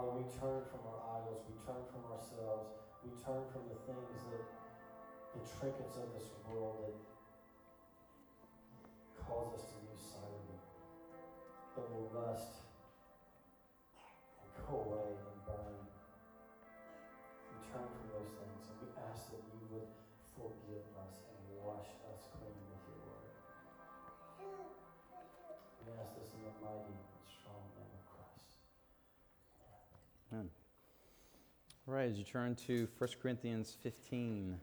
Father, we turn from our idols, we turn from ourselves, we turn from the things that, the trinkets of this world that cause us to lose sight of you, that will rust and go away and burn. We turn from those things All right, as you turn to 1 Corinthians 15.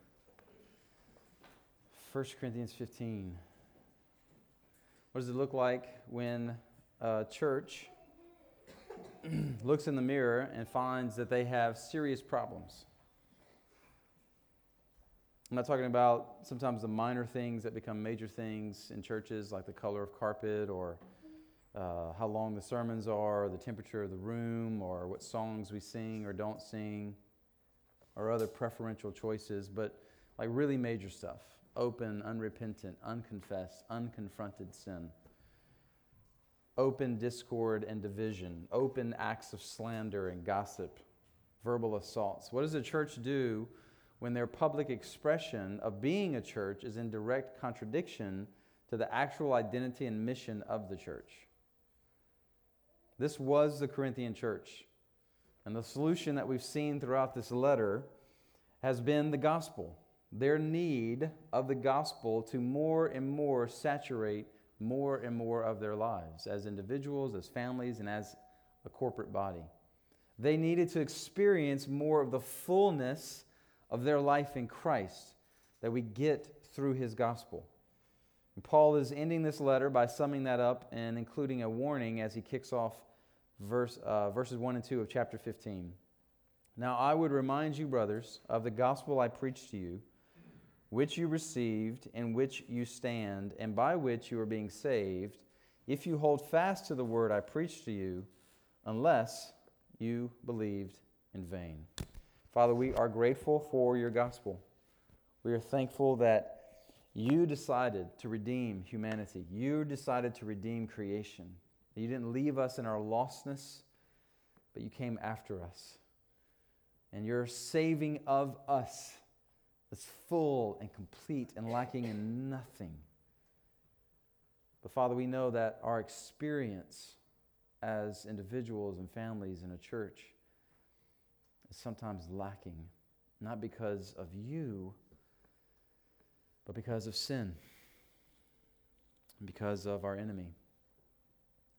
1 Corinthians 15. What does it look like when a church looks in the mirror and finds that they have serious problems? I'm not talking about sometimes the minor things that become major things in churches, like the color of carpet or uh, how long the sermons are, or the temperature of the room, or what songs we sing or don't sing, or other preferential choices, but like really major stuff open, unrepentant, unconfessed, unconfronted sin, open discord and division, open acts of slander and gossip, verbal assaults. What does a church do when their public expression of being a church is in direct contradiction to the actual identity and mission of the church? This was the Corinthian church. And the solution that we've seen throughout this letter has been the gospel. Their need of the gospel to more and more saturate more and more of their lives as individuals, as families, and as a corporate body. They needed to experience more of the fullness of their life in Christ that we get through his gospel. And Paul is ending this letter by summing that up and including a warning as he kicks off verse, uh, verses 1 and 2 of chapter 15. Now I would remind you, brothers, of the gospel I preached to you, which you received, in which you stand, and by which you are being saved, if you hold fast to the word I preached to you, unless you believed in vain. Father, we are grateful for your gospel. We are thankful that you decided to redeem humanity. You decided to redeem creation. You didn't leave us in our lostness, but you came after us. And your saving of us is full and complete and lacking in nothing. But Father, we know that our experience as individuals and families in a church is sometimes lacking, not because of you, but because of sin, because of our enemy.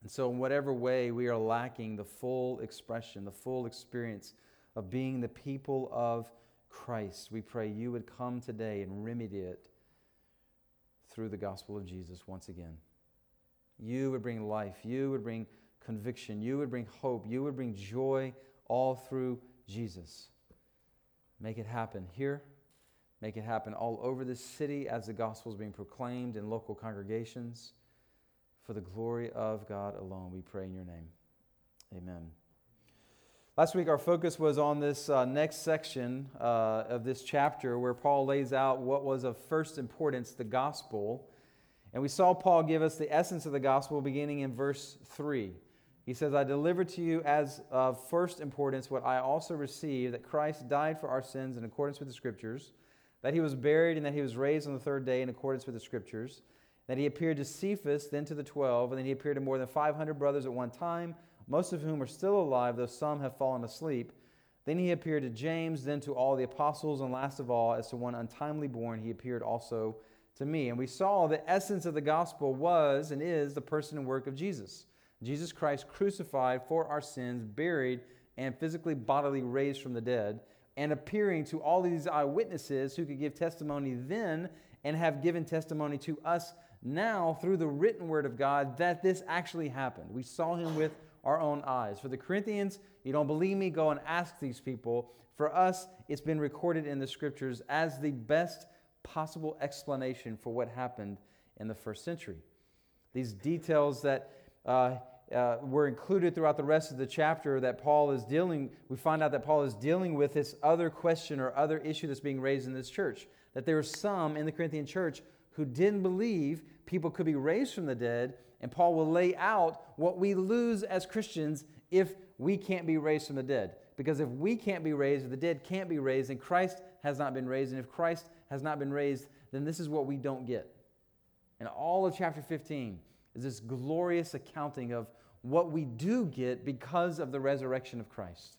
And so, in whatever way we are lacking the full expression, the full experience of being the people of Christ, we pray you would come today and remedy it through the gospel of Jesus once again. You would bring life, you would bring conviction, you would bring hope, you would bring joy all through Jesus. Make it happen here. Make it happen all over this city as the gospel is being proclaimed in local congregations. For the glory of God alone, we pray in your name. Amen. Last week, our focus was on this uh, next section uh, of this chapter where Paul lays out what was of first importance the gospel. And we saw Paul give us the essence of the gospel beginning in verse 3. He says, I delivered to you as of first importance what I also received that Christ died for our sins in accordance with the Scriptures, that he was buried, and that he was raised on the third day in accordance with the Scriptures that he appeared to Cephas, then to the twelve, and then he appeared to more than 500 brothers at one time, most of whom are still alive, though some have fallen asleep. Then he appeared to James, then to all the apostles, and last of all, as to one untimely born, he appeared also to me. And we saw the essence of the gospel was and is the person and work of Jesus. Jesus Christ crucified for our sins, buried, and physically, bodily raised from the dead, and appearing to all these eyewitnesses who could give testimony then and have given testimony to us now through the written word of God that this actually happened. We saw him with our own eyes. For the Corinthians, you don't believe me, go and ask these people. For us, it's been recorded in the scriptures as the best possible explanation for what happened in the first century. These details that uh, uh, were included throughout the rest of the chapter that Paul is dealing, we find out that Paul is dealing with this other question or other issue that's being raised in this church. That there are some in the Corinthian church who didn't believe people could be raised from the dead. And Paul will lay out what we lose as Christians if we can't be raised from the dead. Because if we can't be raised, if the dead can't be raised, and Christ has not been raised, and if Christ has not been raised, then this is what we don't get. And all of chapter 15 is this glorious accounting of what we do get because of the resurrection of Christ,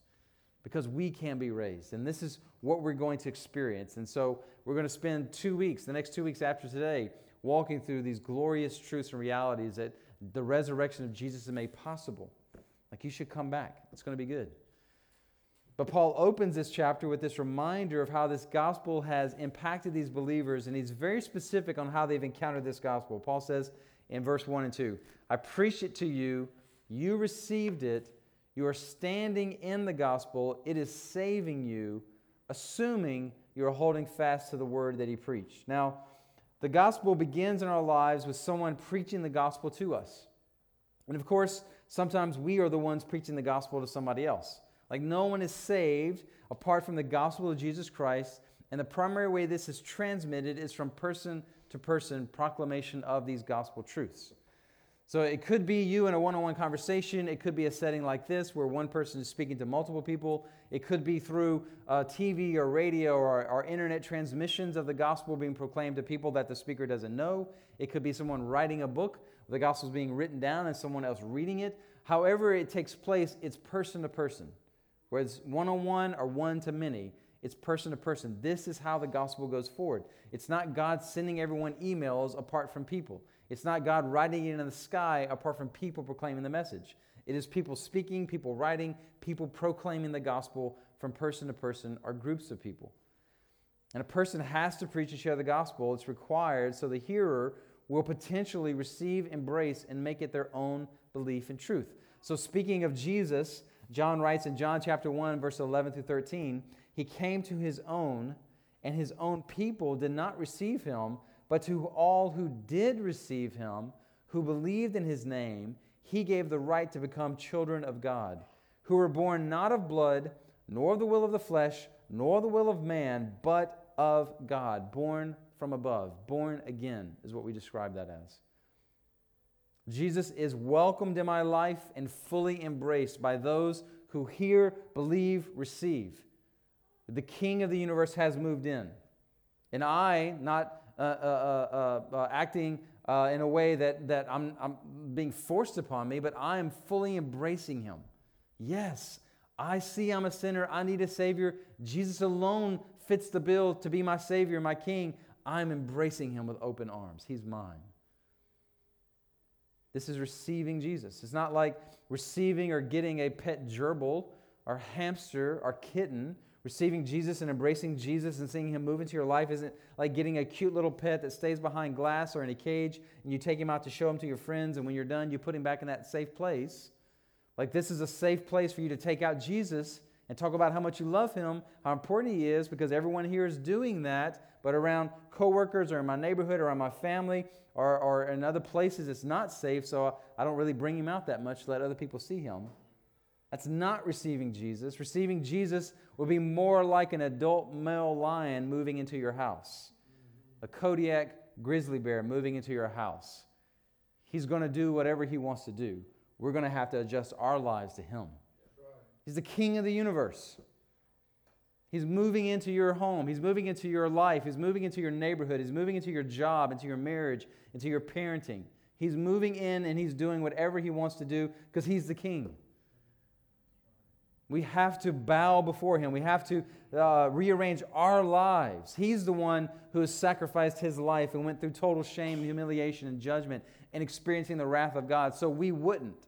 because we can be raised. And this is what we're going to experience. And so we're going to spend two weeks, the next two weeks after today, walking through these glorious truths and realities that the resurrection of Jesus is made possible. Like you should come back. It's going to be good. But Paul opens this chapter with this reminder of how this gospel has impacted these believers, and he's very specific on how they've encountered this gospel. Paul says in verse 1 and 2 I preach it to you, you received it, you are standing in the gospel, it is saving you, assuming you are holding fast to the word that he preached. Now, the gospel begins in our lives with someone preaching the gospel to us. And of course, sometimes we are the ones preaching the gospel to somebody else. Like no one is saved apart from the gospel of Jesus Christ. And the primary way this is transmitted is from person to person proclamation of these gospel truths. So it could be you in a one on one conversation. It could be a setting like this where one person is speaking to multiple people. It could be through uh, TV or radio or, or internet transmissions of the gospel being proclaimed to people that the speaker doesn't know. It could be someone writing a book, the gospel is being written down and someone else reading it. However, it takes place, it's person to person. Whether it's one on one or one to many, it's person to person. This is how the gospel goes forward. It's not God sending everyone emails apart from people. It's not God writing it in the sky apart from people proclaiming the message. It is people speaking, people writing, people proclaiming the gospel from person to person or groups of people. And a person has to preach and share the gospel. It's required so the hearer will potentially receive, embrace, and make it their own belief and truth. So, speaking of Jesus, John writes in John chapter 1, verse 11 through 13, he came to his own, and his own people did not receive him. But to all who did receive him, who believed in his name, he gave the right to become children of God, who were born not of blood, nor of the will of the flesh, nor the will of man, but of God, born from above, born again, is what we describe that as. Jesus is welcomed in my life and fully embraced by those who hear, believe, receive. The King of the universe has moved in. And I, not Uh, uh, uh, acting in a way that, that I'm, I'm being forced upon me, but I am fully embracing Him. Yes, I see I'm a sinner. I need a Savior. Jesus alone fits the bill to be my Savior, my King. I'm embracing Him with open arms. He's mine. This is receiving Jesus. It's not like receiving or getting a pet gerbil or hamster or kitten Receiving Jesus and embracing Jesus and seeing Him move into your life isn't like getting a cute little pet that stays behind glass or in a cage and you take him out to show him to your friends, and when you're done, you put him back in that safe place. Like, this is a safe place for you to take out Jesus and talk about how much you love Him, how important He is, because everyone here is doing that. But around coworkers or in my neighborhood or in my family or, or in other places, it's not safe, so I don't really bring Him out that much let other people see Him. That's not receiving Jesus. Receiving Jesus would be more like an adult male lion moving into your house, a Kodiak grizzly bear moving into your house. He's going to do whatever he wants to do. We're going to have to adjust our lives to him. He's the king of the universe. He's moving into your home. He's moving into your life. He's moving into your neighborhood. He's moving into your job, into your marriage, into your parenting. He's moving in and he's doing whatever he wants to do because he's the king. We have to bow before Him. We have to uh, rearrange our lives. He's the one who has sacrificed His life and went through total shame, and humiliation, and judgment and experiencing the wrath of God so we wouldn't.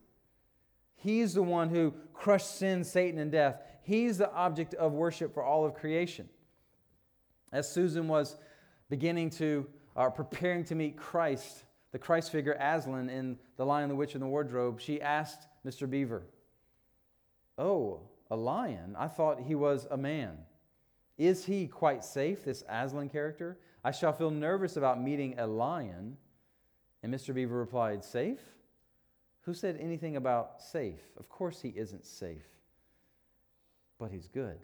He's the one who crushed sin, Satan, and death. He's the object of worship for all of creation. As Susan was beginning to, uh, preparing to meet Christ, the Christ figure Aslan in The Lion, the Witch, and the Wardrobe, she asked Mr. Beaver, Oh, a lion. I thought he was a man. Is he quite safe, this Aslan character? I shall feel nervous about meeting a lion. And Mr. Beaver replied, Safe? Who said anything about safe? Of course he isn't safe. But he's good.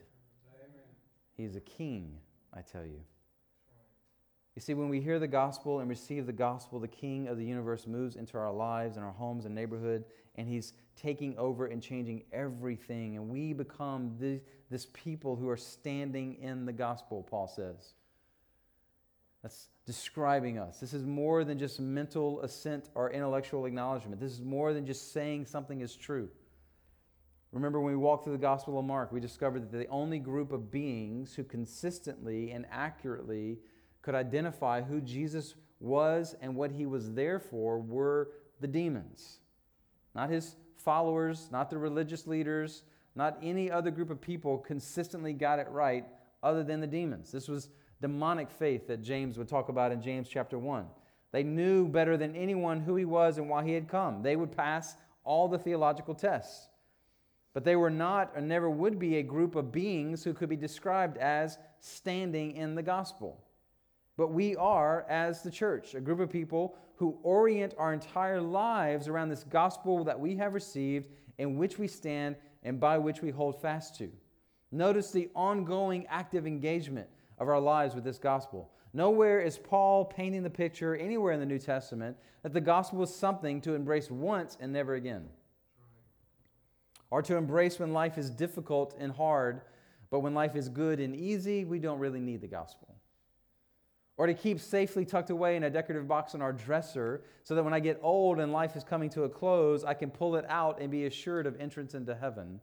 Amen. He's a king, I tell you. You see, when we hear the gospel and receive the gospel, the King of the universe moves into our lives and our homes and neighborhood, and he's taking over and changing everything. And we become this, this people who are standing in the gospel, Paul says. That's describing us. This is more than just mental assent or intellectual acknowledgement. This is more than just saying something is true. Remember, when we walked through the Gospel of Mark, we discovered that the only group of beings who consistently and accurately could identify who Jesus was and what he was there for were the demons. Not his followers, not the religious leaders, not any other group of people consistently got it right other than the demons. This was demonic faith that James would talk about in James chapter 1. They knew better than anyone who he was and why he had come. They would pass all the theological tests. But they were not or never would be a group of beings who could be described as standing in the gospel. But we are, as the church, a group of people who orient our entire lives around this gospel that we have received, in which we stand, and by which we hold fast to. Notice the ongoing active engagement of our lives with this gospel. Nowhere is Paul painting the picture anywhere in the New Testament that the gospel is something to embrace once and never again. Or to embrace when life is difficult and hard, but when life is good and easy, we don't really need the gospel or to keep safely tucked away in a decorative box on our dresser so that when I get old and life is coming to a close, I can pull it out and be assured of entrance into heaven.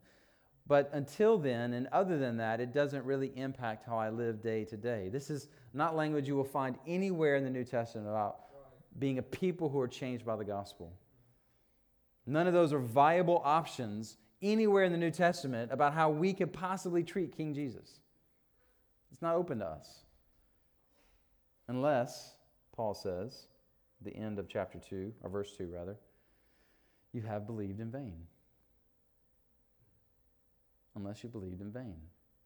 But until then, and other than that, it doesn't really impact how I live day to day. This is not language you will find anywhere in the New Testament about being a people who are changed by the gospel. None of those are viable options anywhere in the New Testament about how we could possibly treat King Jesus. It's not open to us. Unless, Paul says, the end of chapter 2, or verse 2 rather, you have believed in vain. Unless you believed in vain.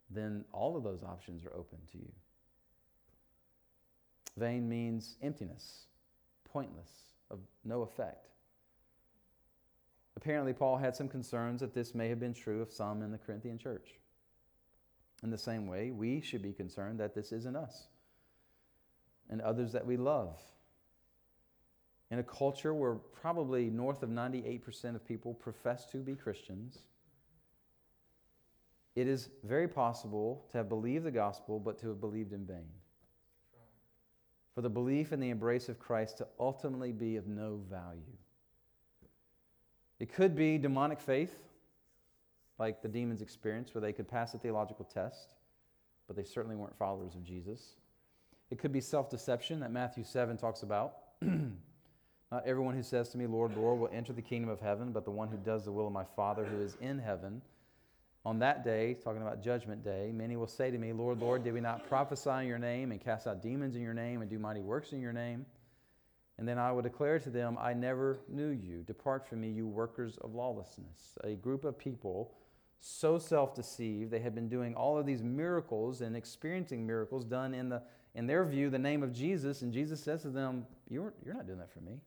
Then all of those options are open to you. Vain means emptiness, pointless, of no effect. Apparently, Paul had some concerns that this may have been true of some in the Corinthian church. In the same way, we should be concerned that this isn't us and others that we love. In a culture where probably north of 98% of people profess to be Christians, it is very possible to have believed the gospel, but to have believed in vain. For the belief in the embrace of Christ to ultimately be of no value. It could be demonic faith, like the demons experienced, where they could pass a theological test, but they certainly weren't followers of Jesus. It could be self deception that Matthew 7 talks about. Not everyone who says to me, Lord, Lord, will enter the kingdom of heaven, but the one who does the will of my Father who is in heaven. On that day, talking about judgment day, many will say to me, Lord, Lord, did we not prophesy in your name and cast out demons in your name and do mighty works in your name? And then I will declare to them, I never knew you. Depart from me, you workers of lawlessness. A group of people so self deceived, they had been doing all of these miracles and experiencing miracles done in the in their view, the name of Jesus, and Jesus says to them, You're, you're not doing that for me.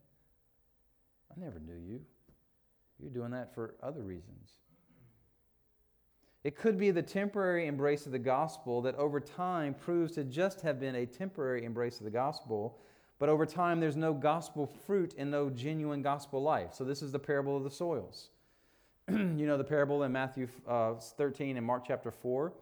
I never knew you. You're doing that for other reasons. It could be the temporary embrace of the gospel that over time proves to just have been a temporary embrace of the gospel, but over time there's no gospel fruit and no genuine gospel life. So, this is the parable of the soils. you know the parable in Matthew uh, 13 and Mark chapter 4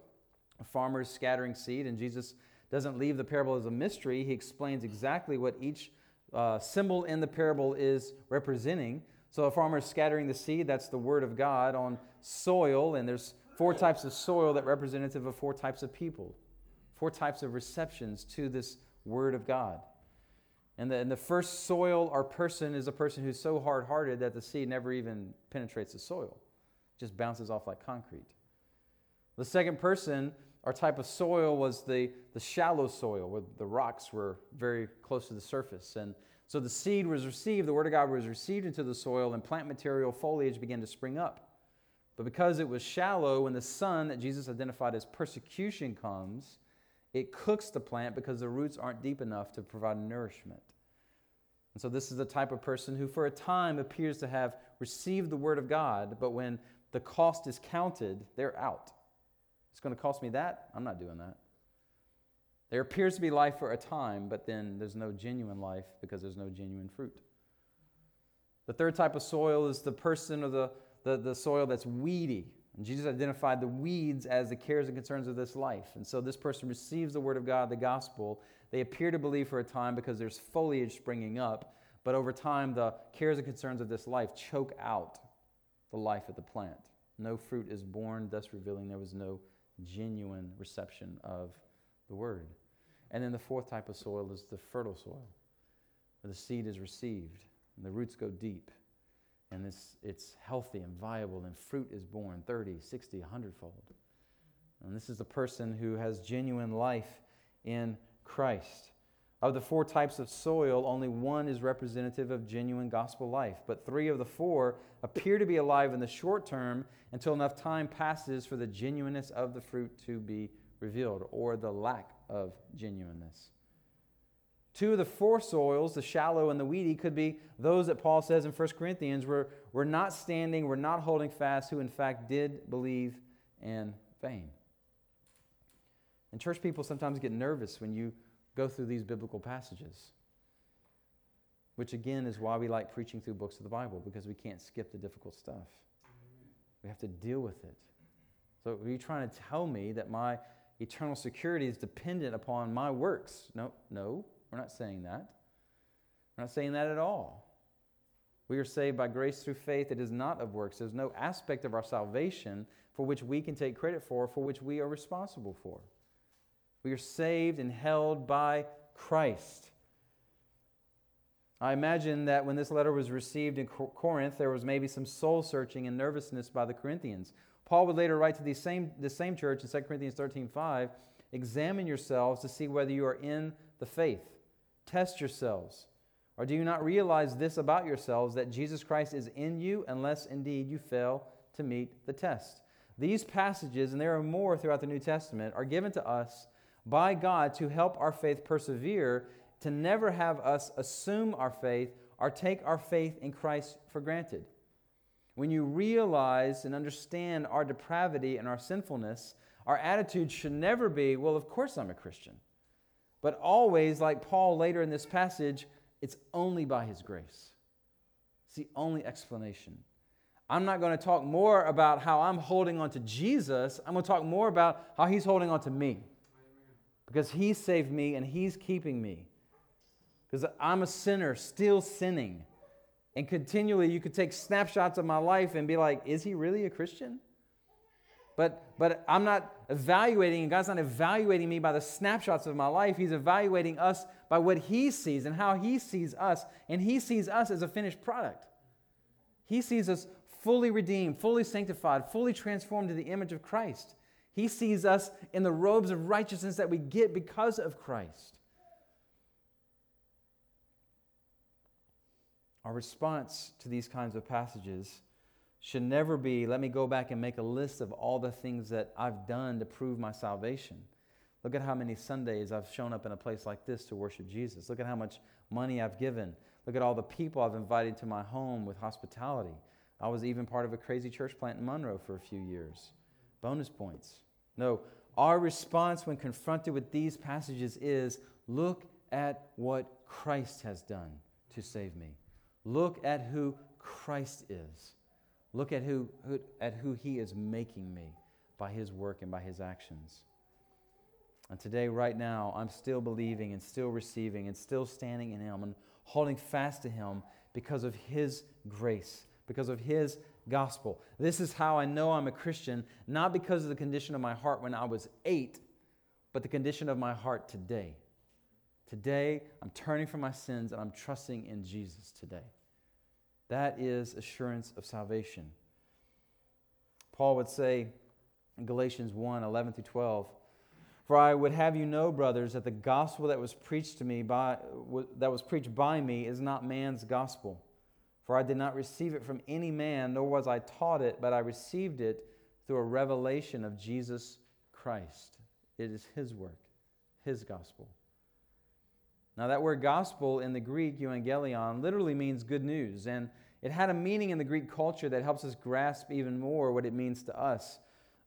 farmers scattering seed, and Jesus doesn't leave the parable as a mystery. He explains exactly what each uh, symbol in the parable is representing. So a farmer is scattering the seed, that's the word of God, on soil, and there's four types of soil that representative of four types of people, four types of receptions to this word of God. And the, and the first soil or person is a person who's so hard hearted that the seed never even penetrates the soil, it just bounces off like concrete. The second person our type of soil was the, the shallow soil where the rocks were very close to the surface. And so the seed was received, the word of God was received into the soil, and plant material, foliage began to spring up. But because it was shallow, when the sun that Jesus identified as persecution comes, it cooks the plant because the roots aren't deep enough to provide nourishment. And so, this is the type of person who, for a time, appears to have received the word of God, but when the cost is counted, they're out. It's going to cost me that. I'm not doing that. There appears to be life for a time, but then there's no genuine life because there's no genuine fruit. The third type of soil is the person or the, the, the soil that's weedy. And Jesus identified the weeds as the cares and concerns of this life. And so this person receives the word of God, the gospel. They appear to believe for a time because there's foliage springing up, but over time, the cares and concerns of this life choke out the life of the plant. No fruit is born, thus revealing there was no genuine reception of the word. And then the fourth type of soil is the fertile soil, where the seed is received and the roots go deep and it's, it's healthy and viable and fruit is born 30 60 100 fold and this is the person who has genuine life in christ. Of the four types of soil only one is representative of genuine gospel life but three of the four appear to be alive in the short term until enough time passes for the genuineness of the fruit to be revealed or the lack of genuineness Two of the four soils, the shallow and the weedy, could be those that Paul says in 1 Corinthians were, were not standing, were not holding fast, who in fact did believe in vain. And church people sometimes get nervous when you go through these biblical passages, which again is why we like preaching through books of the Bible, because we can't skip the difficult stuff. We have to deal with it. So, are you trying to tell me that my eternal security is dependent upon my works? No, no. We're not saying that. We're not saying that at all. We are saved by grace through faith. It is not of works. There's no aspect of our salvation for which we can take credit for, for which we are responsible for. We are saved and held by Christ. I imagine that when this letter was received in Corinth, there was maybe some soul searching and nervousness by the Corinthians. Paul would later write to the same, the same church in 2 Corinthians 13 5 Examine yourselves to see whether you are in the faith. Test yourselves. Or do you not realize this about yourselves that Jesus Christ is in you, unless indeed you fail to meet the test? These passages, and there are more throughout the New Testament, are given to us by God to help our faith persevere, to never have us assume our faith or take our faith in Christ for granted. When you realize and understand our depravity and our sinfulness, our attitude should never be, well, of course I'm a Christian. But always, like Paul later in this passage, it's only by his grace. It's the only explanation. I'm not going to talk more about how I'm holding on to Jesus. I'm going to talk more about how he's holding on to me. Because he saved me and he's keeping me. Because I'm a sinner, still sinning. And continually, you could take snapshots of my life and be like, is he really a Christian? But, but I'm not evaluating, and God's not evaluating me by the snapshots of my life. He's evaluating us by what He sees and how He sees us. And He sees us as a finished product. He sees us fully redeemed, fully sanctified, fully transformed to the image of Christ. He sees us in the robes of righteousness that we get because of Christ. Our response to these kinds of passages should never be let me go back and make a list of all the things that I've done to prove my salvation. Look at how many Sundays I've shown up in a place like this to worship Jesus. Look at how much money I've given. Look at all the people I've invited to my home with hospitality. I was even part of a crazy church plant in Monroe for a few years. Bonus points. No, our response when confronted with these passages is look at what Christ has done to save me. Look at who Christ is. Look at who, who, at who He is making me by His work and by His actions. And today, right now, I'm still believing and still receiving and still standing in Him and holding fast to Him because of His grace, because of His gospel. This is how I know I'm a Christian, not because of the condition of my heart when I was eight, but the condition of my heart today. Today, I'm turning from my sins and I'm trusting in Jesus today. That is assurance of salvation. Paul would say in Galatians 1 11 through 12, For I would have you know, brothers, that the gospel that was preached to me by, that was preached by me is not man's gospel. For I did not receive it from any man, nor was I taught it, but I received it through a revelation of Jesus Christ. It is his work, his gospel. Now, that word gospel in the Greek, euangelion, literally means good news. And it had a meaning in the Greek culture that helps us grasp even more what it means to us.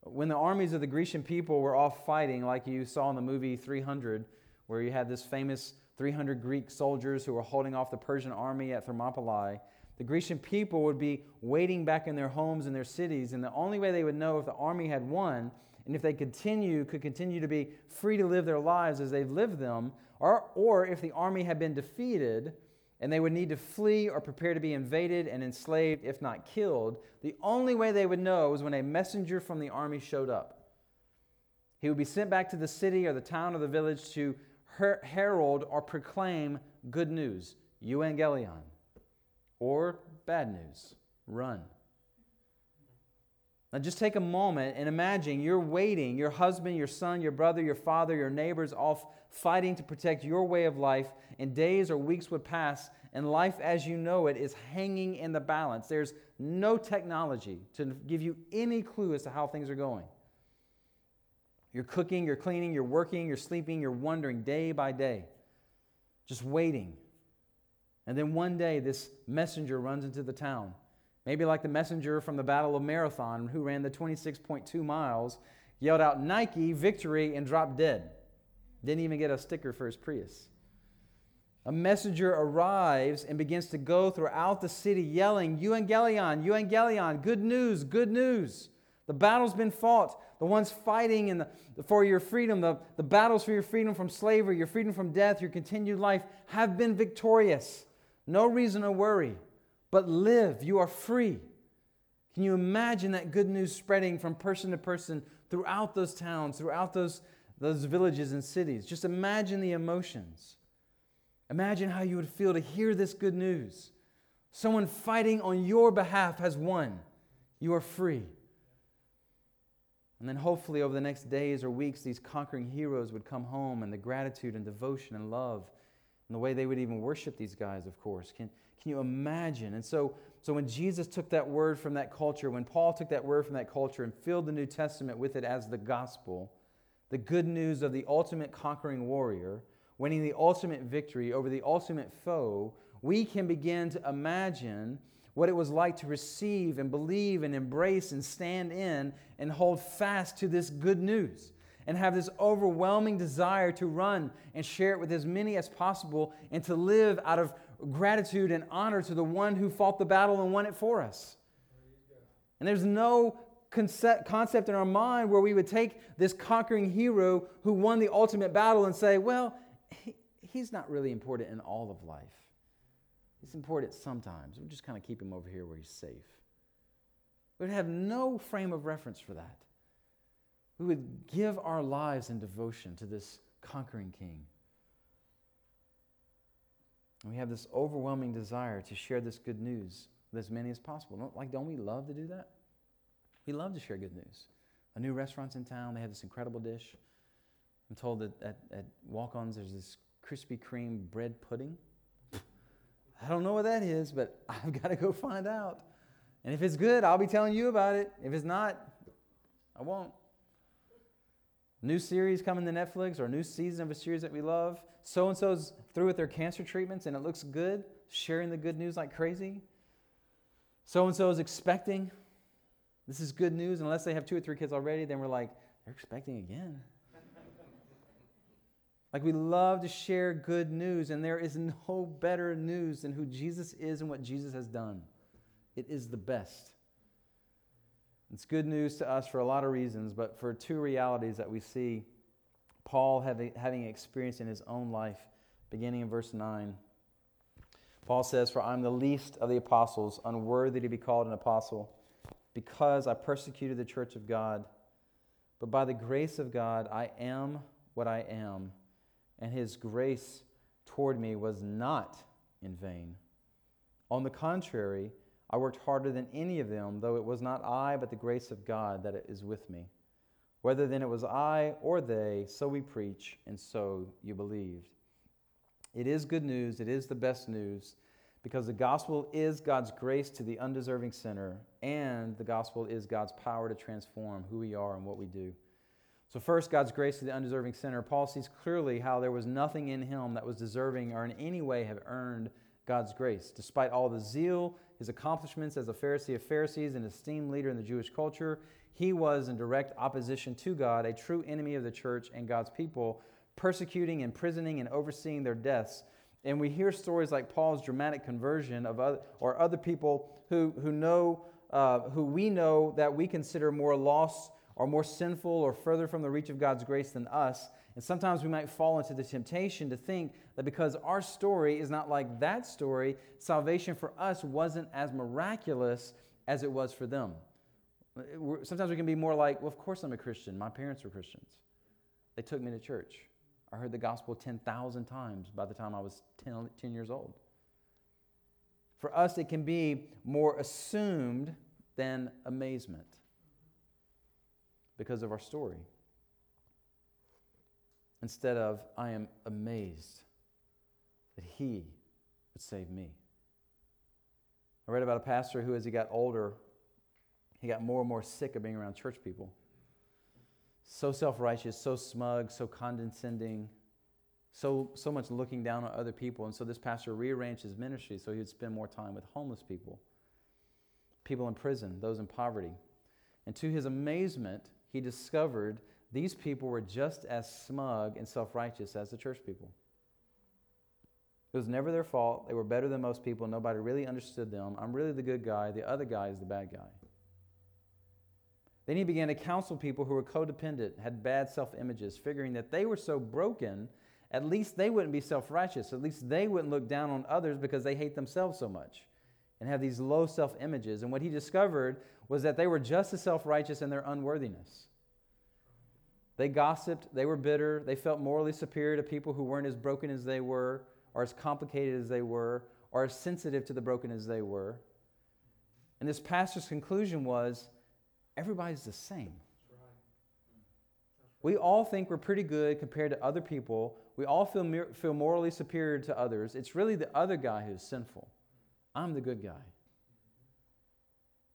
When the armies of the Grecian people were off fighting, like you saw in the movie 300, where you had this famous 300 Greek soldiers who were holding off the Persian army at Thermopylae, the Grecian people would be waiting back in their homes and their cities, and the only way they would know if the army had won and if they continue could continue to be free to live their lives as they've lived them, or, or if the army had been defeated and they would need to flee or prepare to be invaded and enslaved, if not killed, the only way they would know was when a messenger from the army showed up. He would be sent back to the city or the town or the village to her- herald or proclaim good news, euangelion, or bad news, run. Now, just take a moment and imagine you're waiting, your husband, your son, your brother, your father, your neighbors, all fighting to protect your way of life, and days or weeks would pass, and life as you know it is hanging in the balance. There's no technology to give you any clue as to how things are going. You're cooking, you're cleaning, you're working, you're sleeping, you're wondering day by day, just waiting. And then one day, this messenger runs into the town Maybe like the messenger from the Battle of Marathon who ran the 26.2 miles, yelled out Nike, victory, and dropped dead. Didn't even get a sticker for his Prius. A messenger arrives and begins to go throughout the city yelling, Evangelion, Evangelion, good news, good news. The battle's been fought. The ones fighting in the, for your freedom, the, the battles for your freedom from slavery, your freedom from death, your continued life have been victorious. No reason to worry but live. You are free. Can you imagine that good news spreading from person to person throughout those towns, throughout those, those villages and cities? Just imagine the emotions. Imagine how you would feel to hear this good news. Someone fighting on your behalf has won. You are free. And then hopefully, over the next days or weeks, these conquering heroes would come home and the gratitude and devotion and love and the way they would even worship these guys, of course. Can, can you imagine? And so, so when Jesus took that word from that culture, when Paul took that word from that culture and filled the New Testament with it as the gospel, the good news of the ultimate conquering warrior, winning the ultimate victory over the ultimate foe, we can begin to imagine what it was like to receive and believe and embrace and stand in and hold fast to this good news and have this overwhelming desire to run and share it with as many as possible and to live out of gratitude and honor to the one who fought the battle and won it for us. And there's no concept, in our mind where we would take this conquering hero who won the ultimate battle and say, well, he, he's not really important in all of life. He's important sometimes. We'll just kind of keep him over here where he's safe. We would have no frame of reference for that. We would give our lives in devotion to this conquering king. And we have this overwhelming desire to share this good news with as many as possible. Don't, like, don't we love to do that? We love to share good news. A new restaurant's in town, they have this incredible dish. I'm told that at, at Walk Ons there's this Krispy Kreme bread pudding. I don't know what that is, but I've got to go find out. And if it's good, I'll be telling you about it. If it's not, I won't. New series coming to Netflix or a new season of a series that we love. So and so's through with their cancer treatments and it looks good, sharing the good news like crazy. So and so is expecting. This is good news. Unless they have two or three kids already, then we're like, they're expecting again. like we love to share good news, and there is no better news than who Jesus is and what Jesus has done. It is the best. It's good news to us for a lot of reasons, but for two realities that we see Paul having, having experienced in his own life, beginning in verse 9. Paul says, For I'm the least of the apostles, unworthy to be called an apostle, because I persecuted the church of God. But by the grace of God, I am what I am, and his grace toward me was not in vain. On the contrary, I worked harder than any of them, though it was not I, but the grace of God that is with me. Whether then it was I or they, so we preach, and so you believed. It is good news, it is the best news, because the gospel is God's grace to the undeserving sinner, and the gospel is God's power to transform who we are and what we do. So, first, God's grace to the undeserving sinner. Paul sees clearly how there was nothing in him that was deserving or in any way have earned God's grace. Despite all the zeal, his accomplishments as a Pharisee of Pharisees and esteemed leader in the Jewish culture, he was in direct opposition to God, a true enemy of the church and God's people, persecuting, imprisoning, and overseeing their deaths. And we hear stories like Paul's dramatic conversion of other, or other people who, who know, uh, who we know that we consider more lost or more sinful or further from the reach of God's grace than us. And sometimes we might fall into the temptation to think that because our story is not like that story, salvation for us wasn't as miraculous as it was for them. Sometimes we can be more like, well, of course I'm a Christian. My parents were Christians. They took me to church. I heard the gospel 10,000 times by the time I was 10, 10 years old. For us, it can be more assumed than amazement because of our story. Instead of, I am amazed that he would save me. I read about a pastor who, as he got older, he got more and more sick of being around church people. So self righteous, so smug, so condescending, so, so much looking down on other people. And so this pastor rearranged his ministry so he would spend more time with homeless people, people in prison, those in poverty. And to his amazement, he discovered these people were just as smug and self righteous as the church people. It was never their fault. They were better than most people. Nobody really understood them. I'm really the good guy. The other guy is the bad guy. Then he began to counsel people who were codependent, had bad self images, figuring that they were so broken, at least they wouldn't be self righteous. At least they wouldn't look down on others because they hate themselves so much and have these low self images. And what he discovered was that they were just as self righteous in their unworthiness. They gossiped, they were bitter, they felt morally superior to people who weren't as broken as they were, or as complicated as they were, or as sensitive to the broken as they were. And this pastor's conclusion was everybody's the same. We all think we're pretty good compared to other people. We all feel, feel morally superior to others. It's really the other guy who's sinful. I'm the good guy.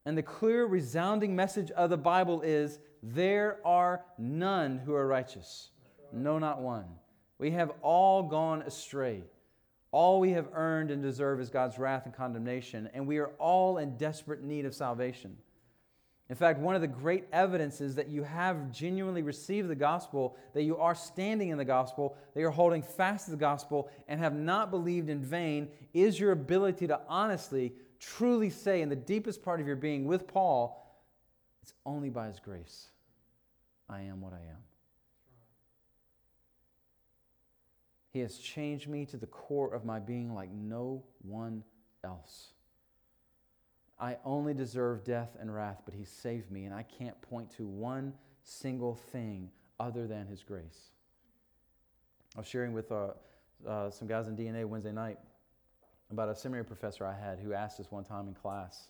And the clear, resounding message of the Bible is there are none who are righteous. No, not one. We have all gone astray. All we have earned and deserve is God's wrath and condemnation, and we are all in desperate need of salvation. In fact, one of the great evidences that you have genuinely received the gospel, that you are standing in the gospel, that you're holding fast to the gospel, and have not believed in vain, is your ability to honestly, truly say in the deepest part of your being with Paul, it's only by his grace I am what I am. He has changed me to the core of my being like no one else. I only deserve death and wrath, but He saved me, and I can't point to one single thing other than His grace. I was sharing with uh, uh, some guys in DNA Wednesday night about a seminary professor I had who asked us one time in class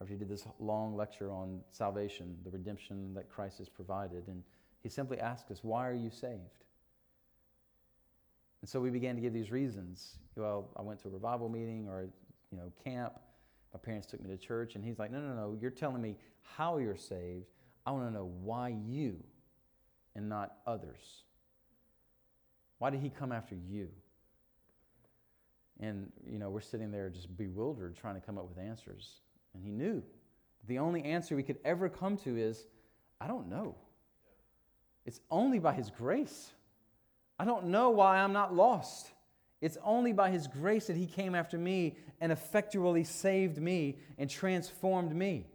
after he did this long lecture on salvation, the redemption that Christ has provided. And he simply asked us, Why are you saved? And so we began to give these reasons. Well, I went to a revival meeting or, you know, camp. My parents took me to church. And he's like, No, no, no. You're telling me how you're saved. I want to know why you and not others. Why did he come after you? And, you know, we're sitting there just bewildered trying to come up with answers. And he knew. The only answer we could ever come to is, I don't know. It's only by his grace. I don't know why I'm not lost. It's only by his grace that he came after me and effectually saved me and transformed me.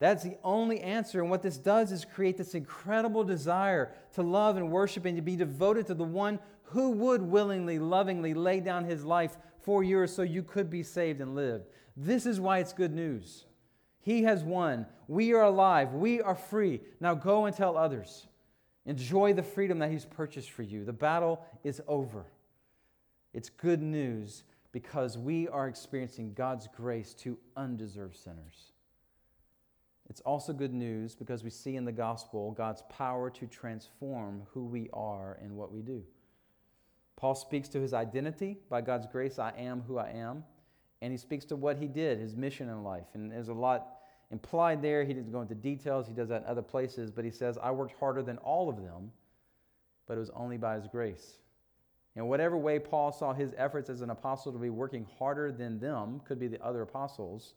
That's the only answer. And what this does is create this incredible desire to love and worship and to be devoted to the one who would willingly, lovingly lay down his life for you so you could be saved and live. This is why it's good news. He has won. We are alive. We are free. Now go and tell others. Enjoy the freedom that He's purchased for you. The battle is over. It's good news because we are experiencing God's grace to undeserved sinners. It's also good news because we see in the gospel God's power to transform who we are and what we do. Paul speaks to his identity by God's grace, I am who I am. And he speaks to what he did, his mission in life. And there's a lot implied there. He didn't go into details, he does that in other places. But he says, I worked harder than all of them, but it was only by his grace. In whatever way Paul saw his efforts as an apostle to be working harder than them, could be the other apostles,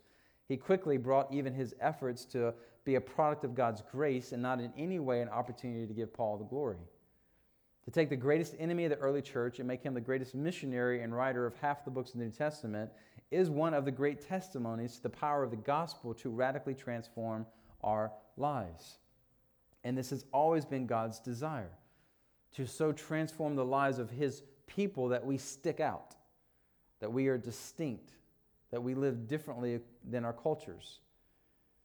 he quickly brought even his efforts to be a product of God's grace and not in any way an opportunity to give Paul the glory. To take the greatest enemy of the early church and make him the greatest missionary and writer of half the books of the New Testament is one of the great testimonies to the power of the gospel to radically transform our lives. And this has always been God's desire to so transform the lives of his people that we stick out, that we are distinct, that we live differently than our cultures.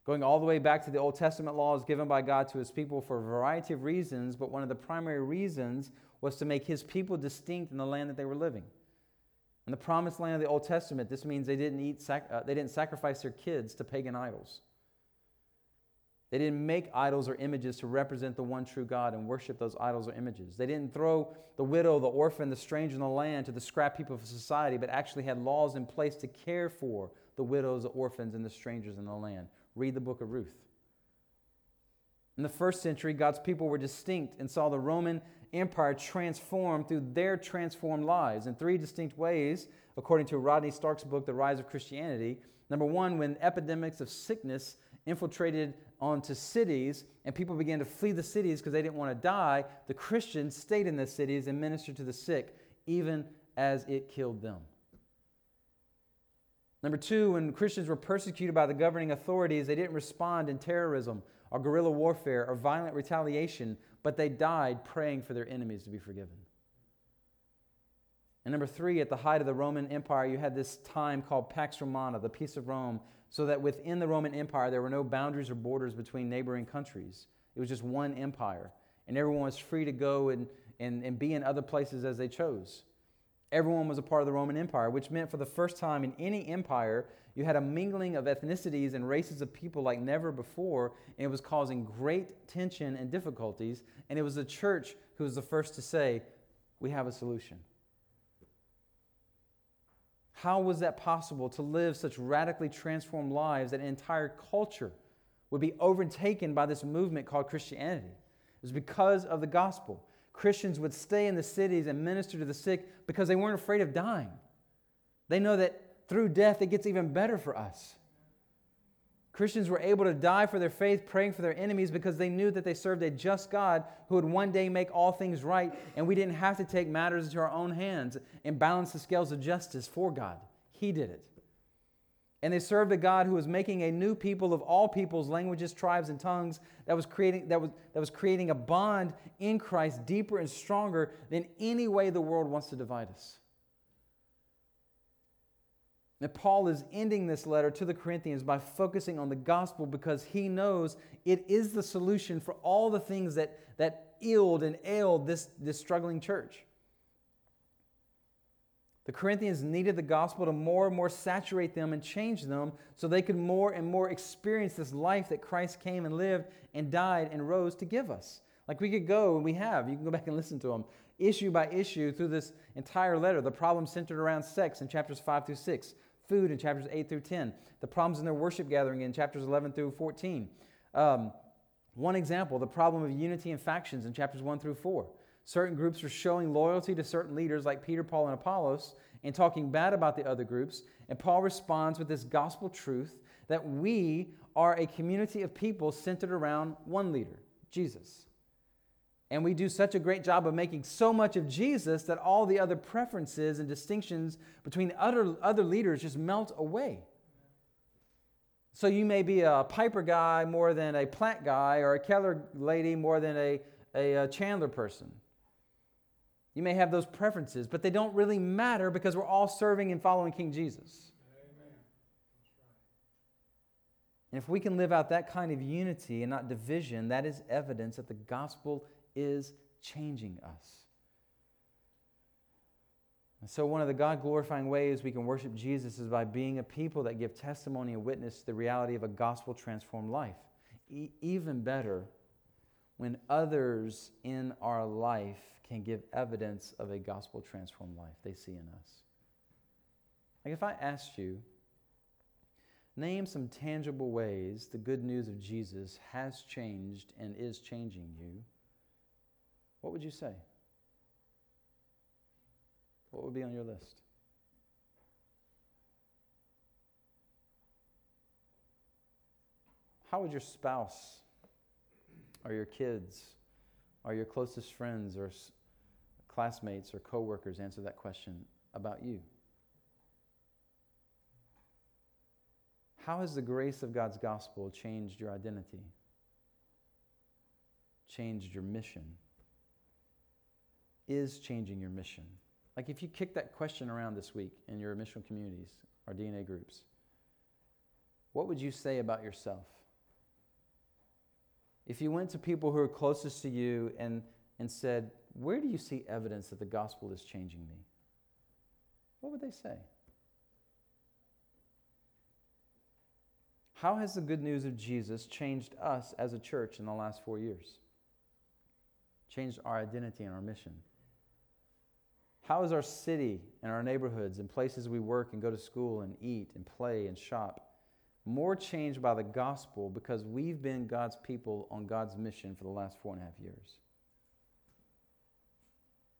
Going all the way back to the Old Testament laws given by God to his people for a variety of reasons, but one of the primary reasons was to make his people distinct in the land that they were living. In the promised land of the Old Testament, this means they didn't, eat sac- uh, they didn't sacrifice their kids to pagan idols. They didn't make idols or images to represent the one true God and worship those idols or images. They didn't throw the widow, the orphan, the stranger in the land to the scrap heap of society, but actually had laws in place to care for the widows, the orphans, and the strangers in the land. Read the book of Ruth. In the first century, God's people were distinct and saw the Roman Empire transformed through their transformed lives in three distinct ways, according to Rodney Stark's book, The Rise of Christianity. Number one, when epidemics of sickness infiltrated onto cities and people began to flee the cities because they didn't want to die, the Christians stayed in the cities and ministered to the sick, even as it killed them. Number two, when Christians were persecuted by the governing authorities, they didn't respond in terrorism or guerrilla warfare or violent retaliation, but they died praying for their enemies to be forgiven. And number three, at the height of the Roman Empire, you had this time called Pax Romana, the peace of Rome, so that within the Roman Empire, there were no boundaries or borders between neighboring countries. It was just one empire. And everyone was free to go and, and, and be in other places as they chose. Everyone was a part of the Roman Empire, which meant for the first time in any empire, you had a mingling of ethnicities and races of people like never before, and it was causing great tension and difficulties. And it was the church who was the first to say, We have a solution. How was that possible to live such radically transformed lives that an entire culture would be overtaken by this movement called Christianity? It was because of the gospel. Christians would stay in the cities and minister to the sick because they weren't afraid of dying. They know that through death it gets even better for us. Christians were able to die for their faith, praying for their enemies because they knew that they served a just God who would one day make all things right, and we didn't have to take matters into our own hands and balance the scales of justice for God. He did it. And they served a God who was making a new people of all peoples, languages, tribes, and tongues that was creating, that was, that was creating a bond in Christ deeper and stronger than any way the world wants to divide us. Now, Paul is ending this letter to the Corinthians by focusing on the gospel because he knows it is the solution for all the things that, that illed and ailed this, this struggling church. The Corinthians needed the gospel to more and more saturate them and change them so they could more and more experience this life that Christ came and lived and died and rose to give us. Like we could go, and we have, you can go back and listen to them, issue by issue through this entire letter. The problem centered around sex in chapters 5 through 6 food in chapters 8 through 10, the problems in their worship gathering in chapters 11 through 14. Um, one example, the problem of unity and factions in chapters 1 through 4. Certain groups are showing loyalty to certain leaders like Peter, Paul, and Apollos and talking bad about the other groups. And Paul responds with this gospel truth that we are a community of people centered around one leader, Jesus. And we do such a great job of making so much of Jesus that all the other preferences and distinctions between other, other leaders just melt away. So you may be a Piper guy more than a Platt guy, or a Keller lady more than a, a, a Chandler person. You may have those preferences, but they don't really matter because we're all serving and following King Jesus. And if we can live out that kind of unity and not division, that is evidence that the gospel is changing us. And so, one of the God glorifying ways we can worship Jesus is by being a people that give testimony and witness to the reality of a gospel transformed life. E- even better, when others in our life can give evidence of a gospel transformed life they see in us. Like if I asked you, name some tangible ways the good news of Jesus has changed and is changing you what would you say? what would be on your list? How would your spouse or your kids or your closest friends or classmates or coworkers answer that question about you? How has the grace of God's gospel changed your identity? Changed your mission? Is changing your mission? Like if you kick that question around this week in your mission communities or DNA groups, what would you say about yourself? If you went to people who are closest to you and, and said, Where do you see evidence that the gospel is changing me? What would they say? How has the good news of Jesus changed us as a church in the last four years? Changed our identity and our mission? How is our city and our neighborhoods and places we work and go to school and eat and play and shop more changed by the gospel because we've been God's people on God's mission for the last four and a half years?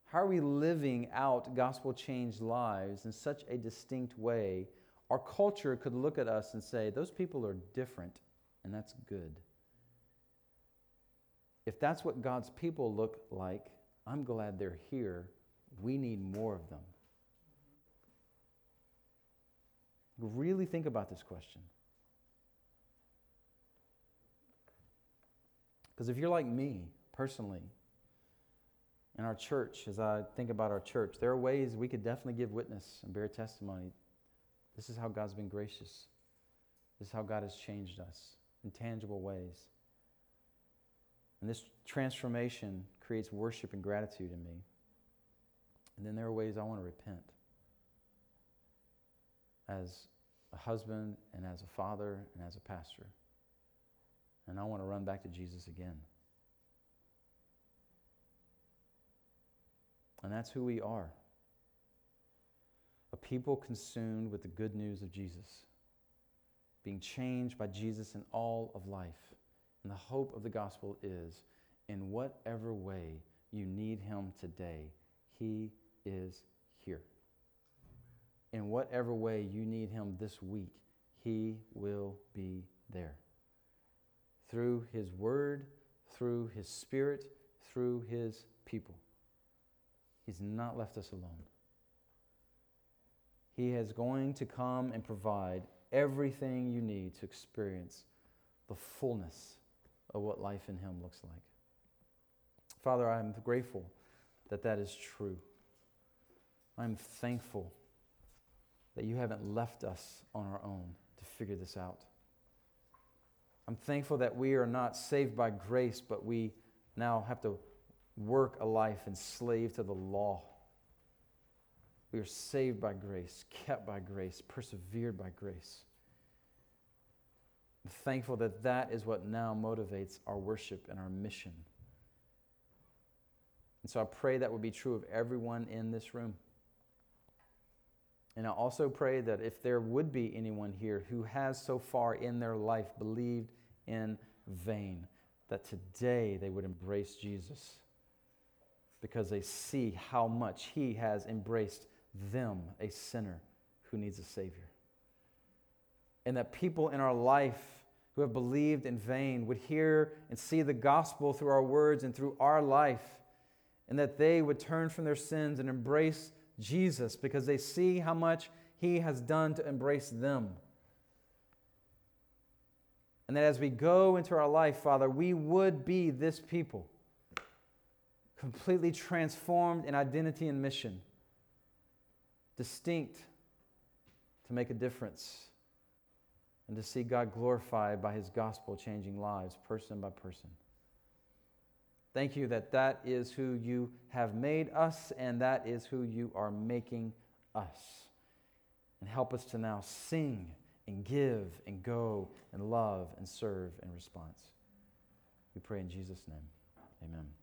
How are we living out gospel changed lives in such a distinct way? Our culture could look at us and say, those people are different, and that's good. If that's what God's people look like, I'm glad they're here. We need more of them. Really think about this question. Because if you're like me personally, in our church, as I think about our church, there are ways we could definitely give witness and bear testimony. This is how God's been gracious. This is how God has changed us in tangible ways. And this transformation creates worship and gratitude in me. And then there are ways I want to repent as a husband and as a father and as a pastor. And I want to run back to Jesus again. And that's who we are a people consumed with the good news of Jesus, being changed by Jesus in all of life. And the hope of the gospel is in whatever way you need Him today, He is here. In whatever way you need Him this week, He will be there through His Word, through His Spirit, through His people. He's not left us alone. He is going to come and provide everything you need to experience the fullness of what life in Him looks like. Father, I'm grateful that that is true. I'm thankful that you haven't left us on our own to figure this out. I'm thankful that we are not saved by grace, but we now have to work a life enslaved to the law. We are saved by grace, kept by grace, persevered by grace. I'm thankful that that is what now motivates our worship and our mission. And so I pray that would be true of everyone in this room. And I also pray that if there would be anyone here who has so far in their life believed in vain. That today they would embrace Jesus because they see how much He has embraced them, a sinner who needs a Savior. And that people in our life who have believed in vain would hear and see the gospel through our words and through our life, and that they would turn from their sins and embrace Jesus because they see how much He has done to embrace them. And that as we go into our life, Father, we would be this people, completely transformed in identity and mission, distinct to make a difference, and to see God glorified by his gospel changing lives, person by person. Thank you that that is who you have made us, and that is who you are making us. And help us to now sing and give and go and love and serve in response. We pray in Jesus' name. Amen.